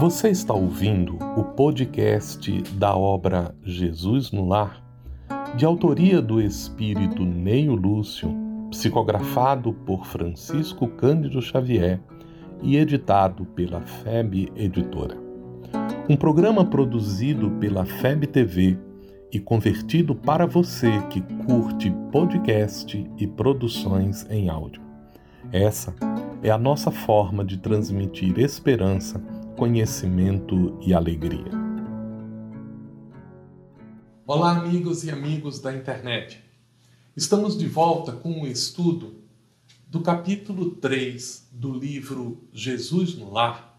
Você está ouvindo o podcast da obra Jesus no Lar, de autoria do espírito Neio Lúcio, psicografado por Francisco Cândido Xavier e editado pela FEB Editora. Um programa produzido pela FEB TV e convertido para você que curte podcast e produções em áudio. Essa é a nossa forma de transmitir esperança, conhecimento e alegria. Olá, amigos e amigos da internet. Estamos de volta com o estudo do capítulo 3 do livro Jesus no Lar,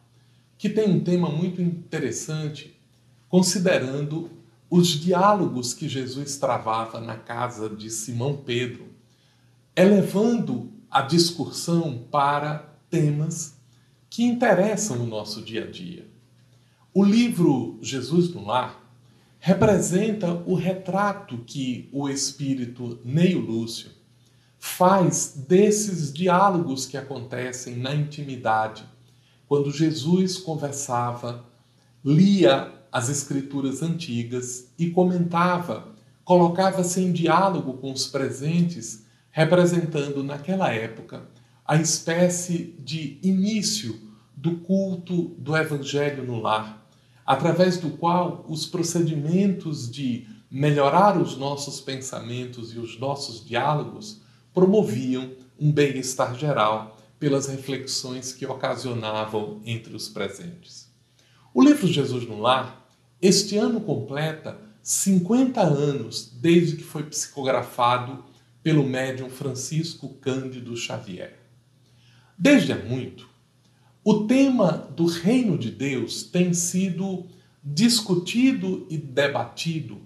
que tem um tema muito interessante, considerando os diálogos que Jesus travava na casa de Simão Pedro, elevando a discussão para temas que interessam o nosso dia a dia. O livro Jesus no Lar representa o retrato que o espírito Neio Lúcio faz desses diálogos que acontecem na intimidade, quando Jesus conversava, lia as escrituras antigas e comentava, colocava-se em diálogo com os presentes, representando naquela época a espécie de início do culto do evangelho no lar, através do qual os procedimentos de melhorar os nossos pensamentos e os nossos diálogos promoviam um bem-estar geral pelas reflexões que ocasionavam entre os presentes. O livro Jesus no Lar este ano completa 50 anos desde que foi psicografado pelo médium Francisco Cândido Xavier. Desde há muito, o tema do reino de Deus tem sido discutido e debatido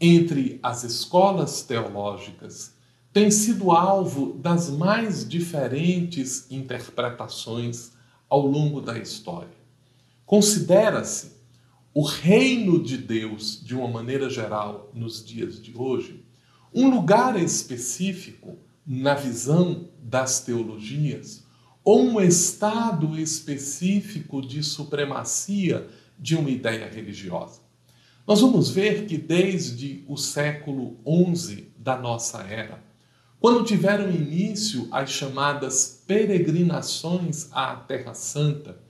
entre as escolas teológicas, tem sido alvo das mais diferentes interpretações ao longo da história. Considera-se o reino de Deus, de uma maneira geral, nos dias de hoje, um lugar específico na visão das teologias, ou um estado específico de supremacia de uma ideia religiosa. Nós vamos ver que desde o século XI da nossa era, quando tiveram início as chamadas peregrinações à Terra Santa,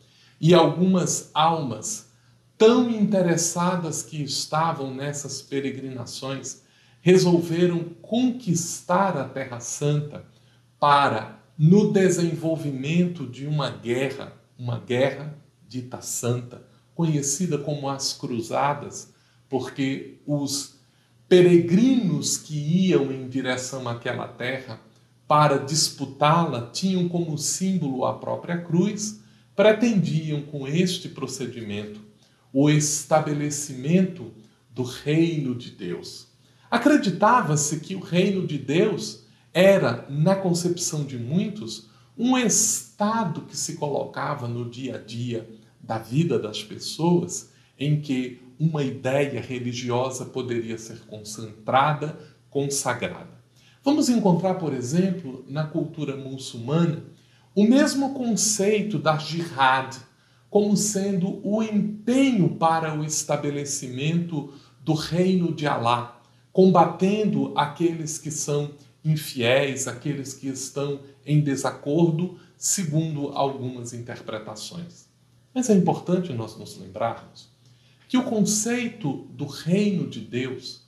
e algumas almas tão interessadas que estavam nessas peregrinações, resolveram conquistar a Terra Santa para, no desenvolvimento de uma guerra, uma guerra dita santa, conhecida como as Cruzadas, porque os peregrinos que iam em direção àquela terra para disputá-la tinham como símbolo a própria cruz, pretendiam com este procedimento o estabelecimento do reino de Deus. Acreditava-se que o reino de Deus era, na concepção de muitos, um estado que se colocava no dia a dia da vida das pessoas, em que uma ideia religiosa poderia ser concentrada, consagrada. Vamos encontrar, por exemplo, na cultura muçulmana, o mesmo conceito da jihad, como sendo o empenho para o estabelecimento do reino de Alá, combatendo aqueles que são infiéis, aqueles que estão em desacordo, segundo algumas interpretações. Mas é importante nós nos lembrarmos que o conceito do reino de Deus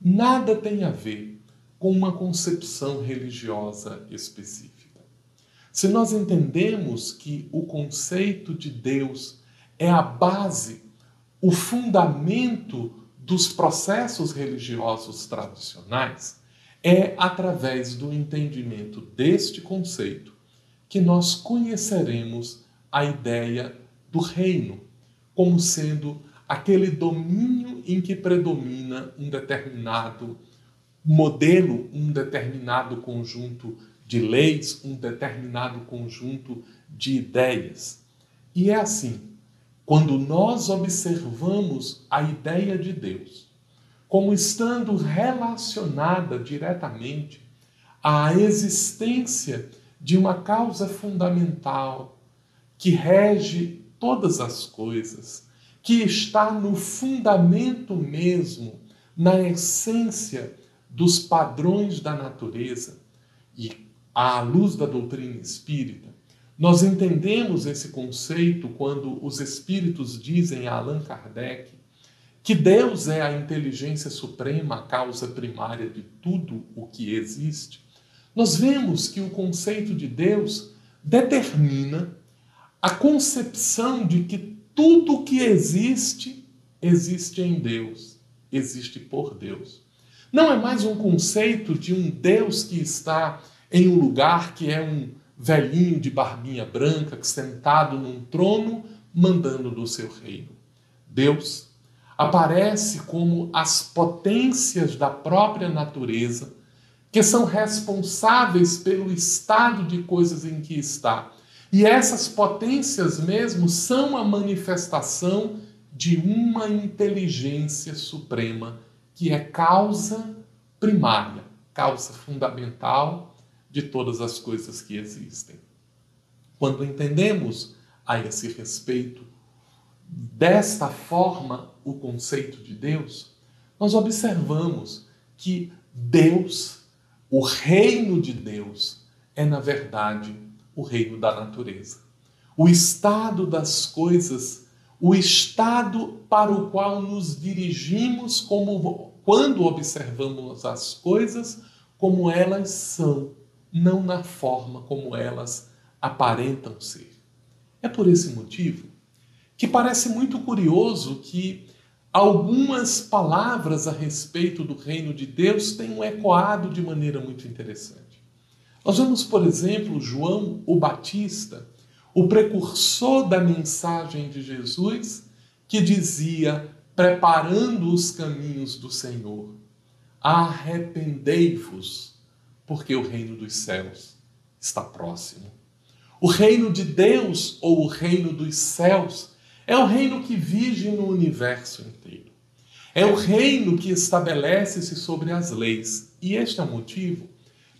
nada tem a ver com uma concepção religiosa específica. Se nós entendemos que o conceito de Deus é a base, o fundamento dos processos religiosos tradicionais, é através do entendimento deste conceito que nós conheceremos a ideia do reino como sendo aquele domínio em que predomina um determinado modelo, um determinado conjunto de leis, um determinado conjunto de ideias. E é assim, quando nós observamos a ideia de Deus como estando relacionada diretamente à existência de uma causa fundamental que rege todas as coisas, que está no fundamento mesmo, na essência dos padrões da natureza. E à luz da doutrina espírita, nós entendemos esse conceito quando os espíritos dizem a Allan Kardec que Deus é a inteligência suprema, a causa primária de tudo o que existe. Nós vemos que o conceito de Deus determina a concepção de que tudo que existe, existe em Deus, existe por Deus. Não é mais um conceito de um Deus que está em um lugar que é um velhinho de barbinha branca, sentado num trono, mandando do seu reino. Deus aparece como as potências da própria natureza, que são responsáveis pelo estado de coisas em que está. E essas potências mesmo são a manifestação de uma inteligência suprema, que é causa primária, causa fundamental de todas as coisas que existem. Quando entendemos a esse respeito, desta forma, o conceito de Deus, nós observamos que Deus, o reino de Deus, é na verdade o reino da natureza. O estado das coisas, o estado para o qual nos dirigimos como quando observamos as coisas como elas são não na forma como elas aparentam ser. É por esse motivo que parece muito curioso que algumas palavras a respeito do reino de Deus tenham ecoado de maneira muito interessante. Nós vemos, por exemplo, João o Batista, o precursor da mensagem de Jesus, que dizia: preparando os caminhos do Senhor, arrependei-vos porque o reino dos céus está próximo. O reino de Deus ou o reino dos céus é o reino que vige no universo inteiro. É o reino que estabelece-se sobre as leis. E este é o motivo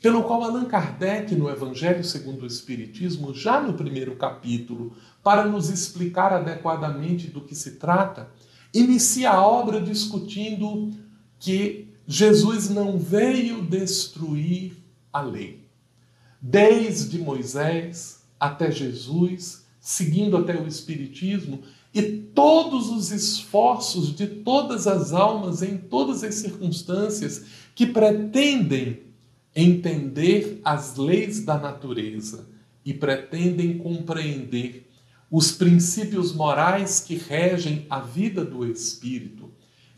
pelo qual Allan Kardec, no Evangelho segundo o Espiritismo, já no primeiro capítulo, para nos explicar adequadamente do que se trata, inicia a obra discutindo que Jesus não veio destruir a lei. Desde Moisés até Jesus, seguindo até o Espiritismo, e todos os esforços de todas as almas em todas as circunstâncias que pretendem entender as leis da natureza e pretendem compreender os princípios morais que regem a vida do espírito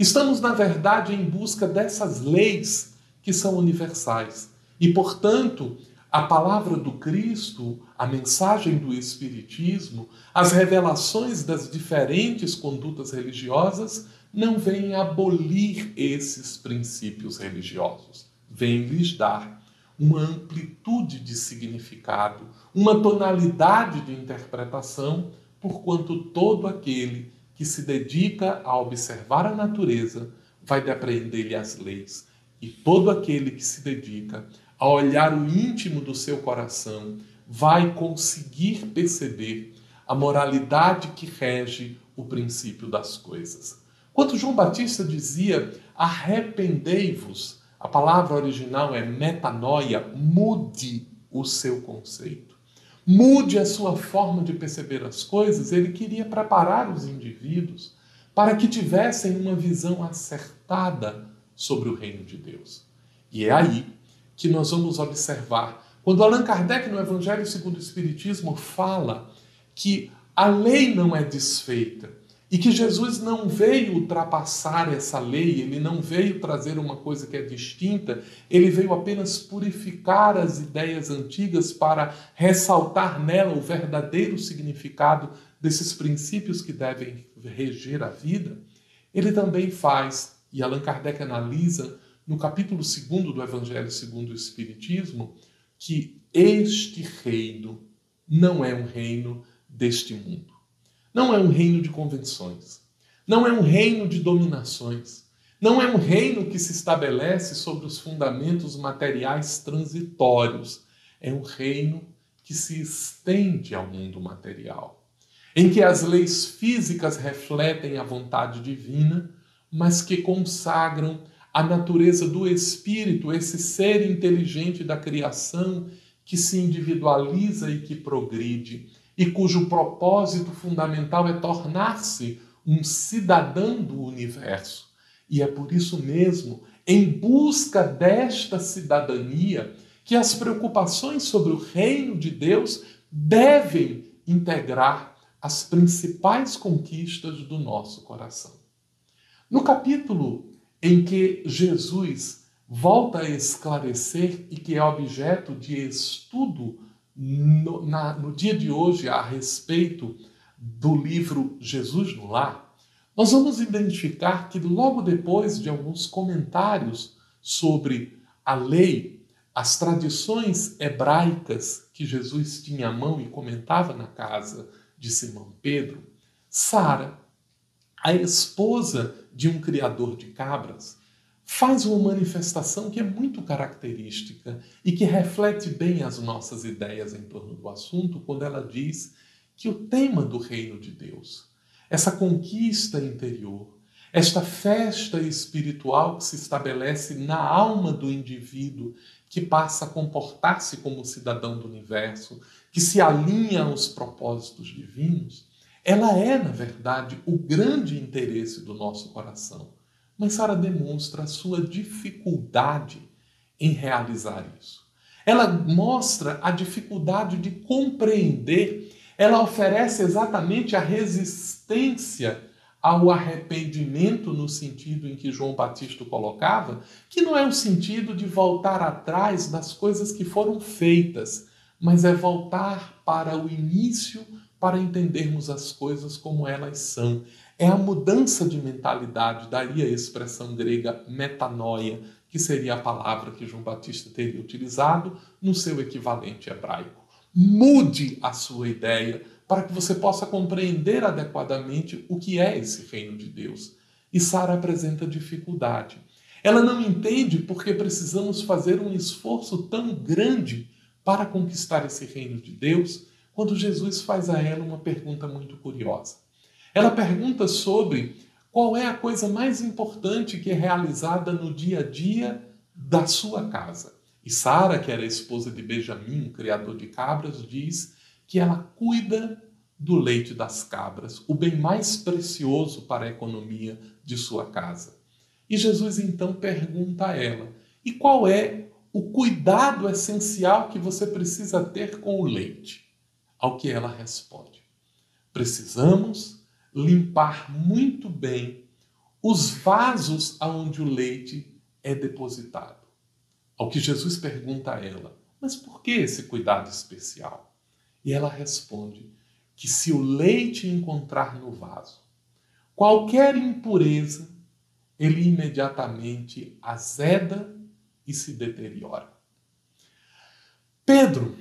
Estamos, na verdade, em busca dessas leis que são universais. E, portanto, a palavra do Cristo, a mensagem do Espiritismo, as revelações das diferentes condutas religiosas não vêm abolir esses princípios religiosos, vêm lhes dar uma amplitude de significado, uma tonalidade de interpretação, porquanto todo aquele que se dedica a observar a natureza vai depreender-lhe as leis. E todo aquele que se dedica a olhar o íntimo do seu coração vai conseguir perceber a moralidade que rege o princípio das coisas. Quando João Batista dizia: arrependei-vos, a palavra original é metanoia, mude o seu conceito mude a sua forma de perceber as coisas, ele queria preparar os indivíduos para que tivessem uma visão acertada sobre o reino de Deus. E é aí que nós vamos observar, quando Allan Kardec, no Evangelho segundo o Espiritismo, fala que a lei não é desfeita, e que Jesus não veio ultrapassar essa lei, ele não veio trazer uma coisa que é distinta, ele veio apenas purificar as ideias antigas para ressaltar nela o verdadeiro significado desses princípios que devem reger a vida. Ele também faz, e Allan Kardec analisa no capítulo 2 do Evangelho segundo o Espiritismo, que este reino não é um reino deste mundo. Não é um reino de convenções. Não é um reino de dominações. Não é um reino que se estabelece sobre os fundamentos materiais transitórios. É um reino que se estende ao mundo material. em que as leis físicas refletem a vontade divina, mas que consagram a natureza do espírito, esse ser inteligente da criação que se individualiza e que progride, e cujo propósito fundamental é tornar-se um cidadão do universo. E é por isso mesmo, em busca desta cidadania, que as preocupações sobre o reino de Deus devem integrar as principais conquistas do nosso coração. No capítulo em que Jesus volta a esclarecer e que é objeto de estudo no, na, no dia de hoje a respeito do livro Jesus no Lar, nós vamos identificar que logo depois de alguns comentários sobre a lei, as tradições hebraicas que Jesus tinha à mão e comentava na casa de Simão Pedro, Sara, a esposa de um criador de cabras, faz uma manifestação que é muito característica e que reflete bem as nossas ideias em torno do assunto quando ela diz que o tema do reino de Deus, essa conquista interior, esta festa espiritual que se estabelece na alma do indivíduo, que passa a comportar-se como cidadão do universo, que se alinha aos propósitos divinos, ela é, na verdade, o grande interesse do nosso coração. Mas Sara demonstra a sua dificuldade em realizar isso. Ela mostra a dificuldade de compreender, ela oferece exatamente a resistência ao arrependimento no sentido em que João Batista colocava, que não é o sentido de voltar atrás das coisas que foram feitas, mas é voltar para o início para entendermos as coisas como elas são. É a mudança de mentalidade, daí a expressão grega metanoia, que seria a palavra que João Batista teria utilizado no seu equivalente hebraico. Mude a sua ideia para que você possa compreender adequadamente o que é esse reino de Deus. E Sara apresenta dificuldade. Ela não entende porque precisamos fazer um esforço tão grande para conquistar esse reino de Deus quando Jesus faz a ela uma pergunta muito curiosa. Ela pergunta sobre qual é a coisa mais importante que é realizada no dia a dia da sua casa. E Sara, que era esposa de Benjamim, criador de cabras, diz que ela cuida do leite das cabras, o bem mais precioso para a economia de sua casa. E Jesus então pergunta a ela: e qual é o cuidado essencial que você precisa ter com o leite? Ao que ela responde: precisamos limpar muito bem os vasos aonde o leite é depositado. Ao que Jesus pergunta a ela: mas por que esse cuidado especial? E ela responde que se o leite encontrar no vaso qualquer impureza, ele imediatamente azeda e se deteriora. Pedro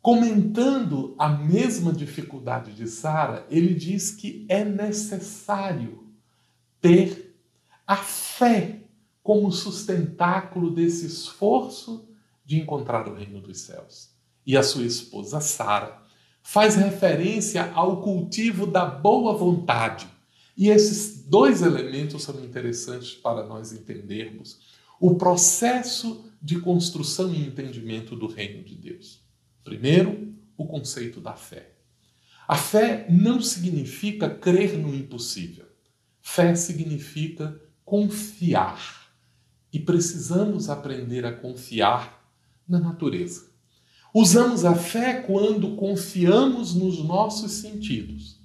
Comentando a mesma dificuldade de Sara, ele diz que é necessário ter a fé como sustentáculo desse esforço de encontrar o reino dos céus. E a sua esposa Sara faz referência ao cultivo da boa vontade. E esses dois elementos são interessantes para nós entendermos o processo de construção e entendimento do reino de Deus. Primeiro, o conceito da fé. A fé não significa crer no impossível. Fé significa confiar. E precisamos aprender a confiar na natureza. Usamos a fé quando confiamos nos nossos sentidos.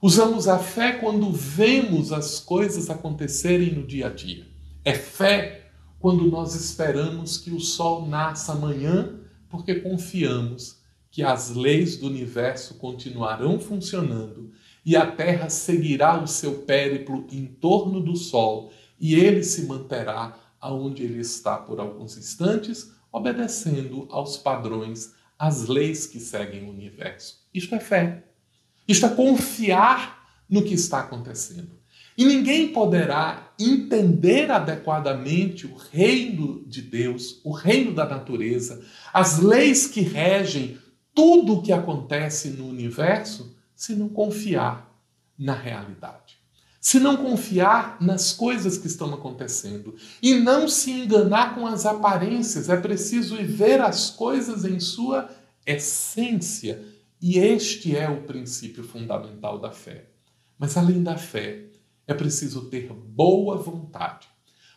Usamos a fé quando vemos as coisas acontecerem no dia a dia. É fé quando nós esperamos que o sol nasça amanhã porque confiamos que as leis do universo continuarão funcionando e a Terra seguirá o seu périplo em torno do Sol e ele se manterá aonde ele está por alguns instantes, obedecendo aos padrões, às leis que seguem o universo. Isto é fé. Isto é confiar no que está acontecendo. E ninguém poderá entender adequadamente o reino de Deus, o reino da natureza, as leis que regem tudo o que acontece no universo, se não confiar na realidade. Se não confiar nas coisas que estão acontecendo e não se enganar com as aparências, é preciso ver as coisas em sua essência. E este é o princípio fundamental da fé. Mas além da fé, é preciso ter boa vontade.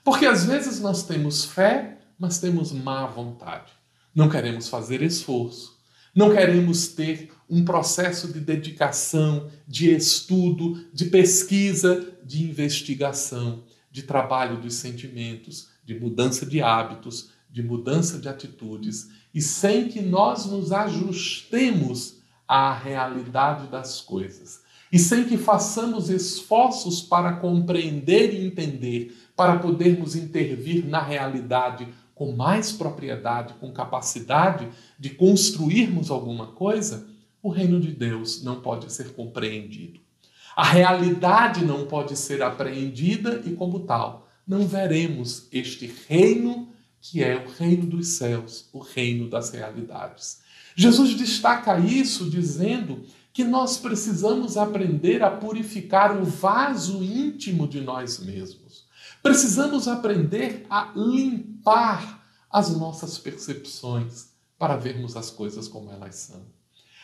Porque às vezes nós temos fé, mas temos má vontade. Não queremos fazer esforço, não queremos ter um processo de dedicação, de estudo, de pesquisa, de investigação, de trabalho dos sentimentos, de mudança de hábitos, de mudança de atitudes, e sem que nós nos ajustemos à realidade das coisas, e sem que façamos esforços para compreender e entender, para podermos intervir na realidade com mais propriedade, com capacidade de construirmos alguma coisa, o reino de Deus não pode ser compreendido. A realidade não pode ser apreendida e, como tal, não veremos este reino que é o reino dos céus, o reino das realidades. Jesus destaca isso dizendo que nós precisamos aprender a purificar o vaso íntimo de nós mesmos. Precisamos aprender a limpar as nossas percepções para vermos as coisas como elas são.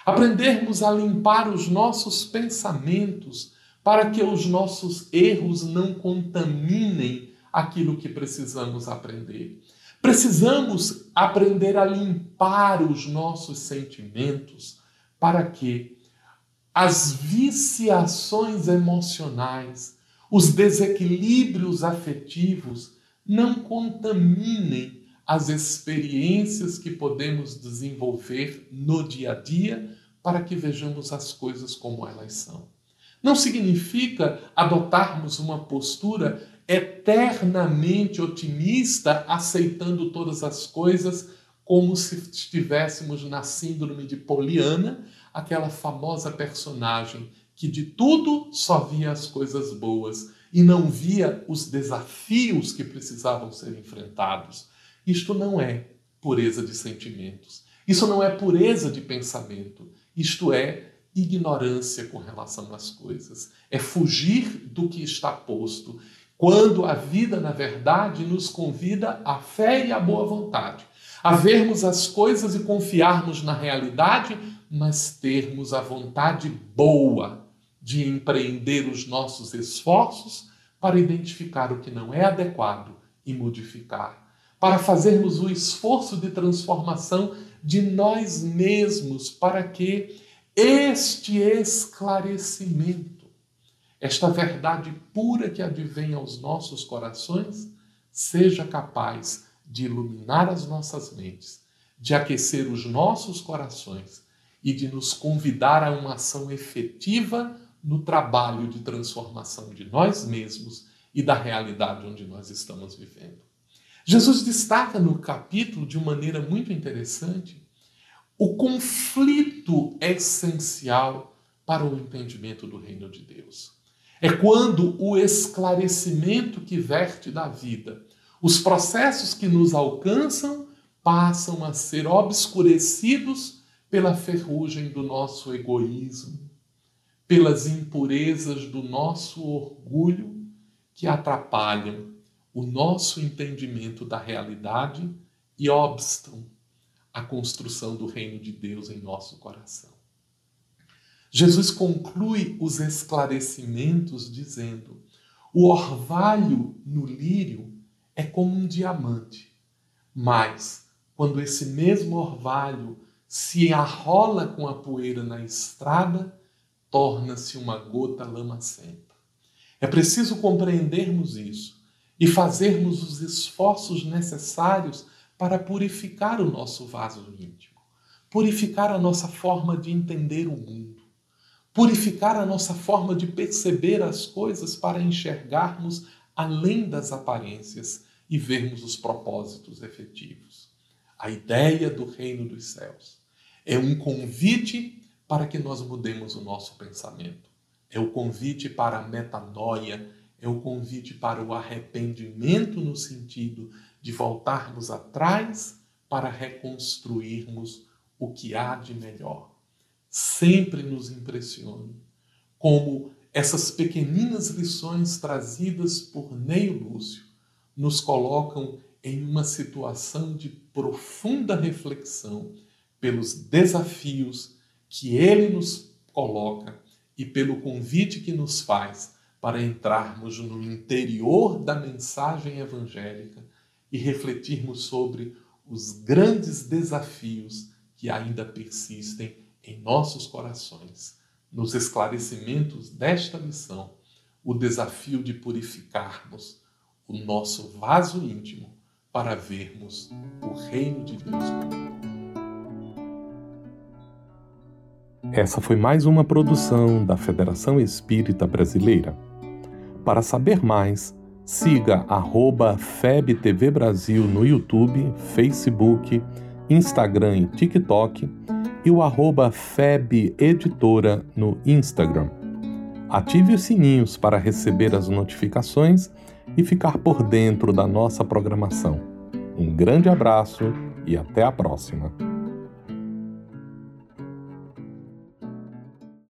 Aprendermos a limpar os nossos pensamentos para que os nossos erros não contaminem aquilo que precisamos aprender. Precisamos aprender a limpar os nossos sentimentos para que as viciações emocionais os desequilíbrios afetivos não contaminem as experiências que podemos desenvolver no dia a dia para que vejamos as coisas como elas são. Não significa adotarmos uma postura eternamente otimista, aceitando todas as coisas como se estivéssemos na síndrome de Poliana, aquela famosa personagem que de tudo só via as coisas boas e não via os desafios que precisavam ser enfrentados. Isto não é pureza de sentimentos. Isso não é pureza de pensamento. Isto é ignorância com relação às coisas. É fugir do que está posto. Quando a vida, na verdade, nos convida à fé e à boa vontade, a vermos as coisas e confiarmos na realidade, mas termos a vontade boa de empreender os nossos esforços para identificar o que não é adequado e modificar, para fazermos o esforço de transformação de nós mesmos, para que este esclarecimento, esta verdade pura que advém aos nossos corações, seja capaz de iluminar as nossas mentes, de aquecer os nossos corações e de nos convidar a uma ação efetiva no trabalho de transformação de nós mesmos e da realidade onde nós estamos vivendo. Jesus destaca no capítulo, de maneira muito interessante, o conflito essencial para o entendimento do reino de Deus. É quando o esclarecimento que verte da vida, os processos que nos alcançam, passam a ser obscurecidos pela ferrugem do nosso egoísmo, pelas impurezas do nosso orgulho que atrapalham o nosso entendimento da realidade e obstam a construção do reino de Deus em nosso coração. Jesus conclui os esclarecimentos dizendo: o orvalho no lírio é como um diamante, mas quando esse mesmo orvalho se arrola com a poeira na estrada, torna-se uma gota lamacenta. É preciso compreendermos isso e fazermos os esforços necessários para purificar o nosso vaso íntimo, purificar a nossa forma de entender o mundo, purificar a nossa forma de perceber as coisas para enxergarmos além das aparências e vermos os propósitos efetivos. A ideia do reino dos céus é um convite para que nós mudemos o nosso pensamento. É o convite para a metanoia, é o convite para o arrependimento no sentido de voltarmos atrás para reconstruirmos o que há de melhor. sempre nos impressione, como essas pequeninas lições trazidas por Neio Lúcio nos colocam em uma situação de profunda reflexão pelos desafios que ele nos coloca e pelo convite que nos faz para entrarmos no interior da mensagem evangélica e refletirmos sobre os grandes desafios que ainda persistem em nossos corações. Nos esclarecimentos desta lição, o desafio de purificarmos o nosso vaso íntimo para vermos o reino de Deus. Essa foi mais uma produção da Federação Espírita Brasileira. Para saber mais, siga FebTV Brasil no YouTube, Facebook, Instagram e TikTok e o arroba Feb Editora no Instagram. Ative os sininhos para receber as notificações e ficar por dentro da nossa programação. Um grande abraço e até a próxima!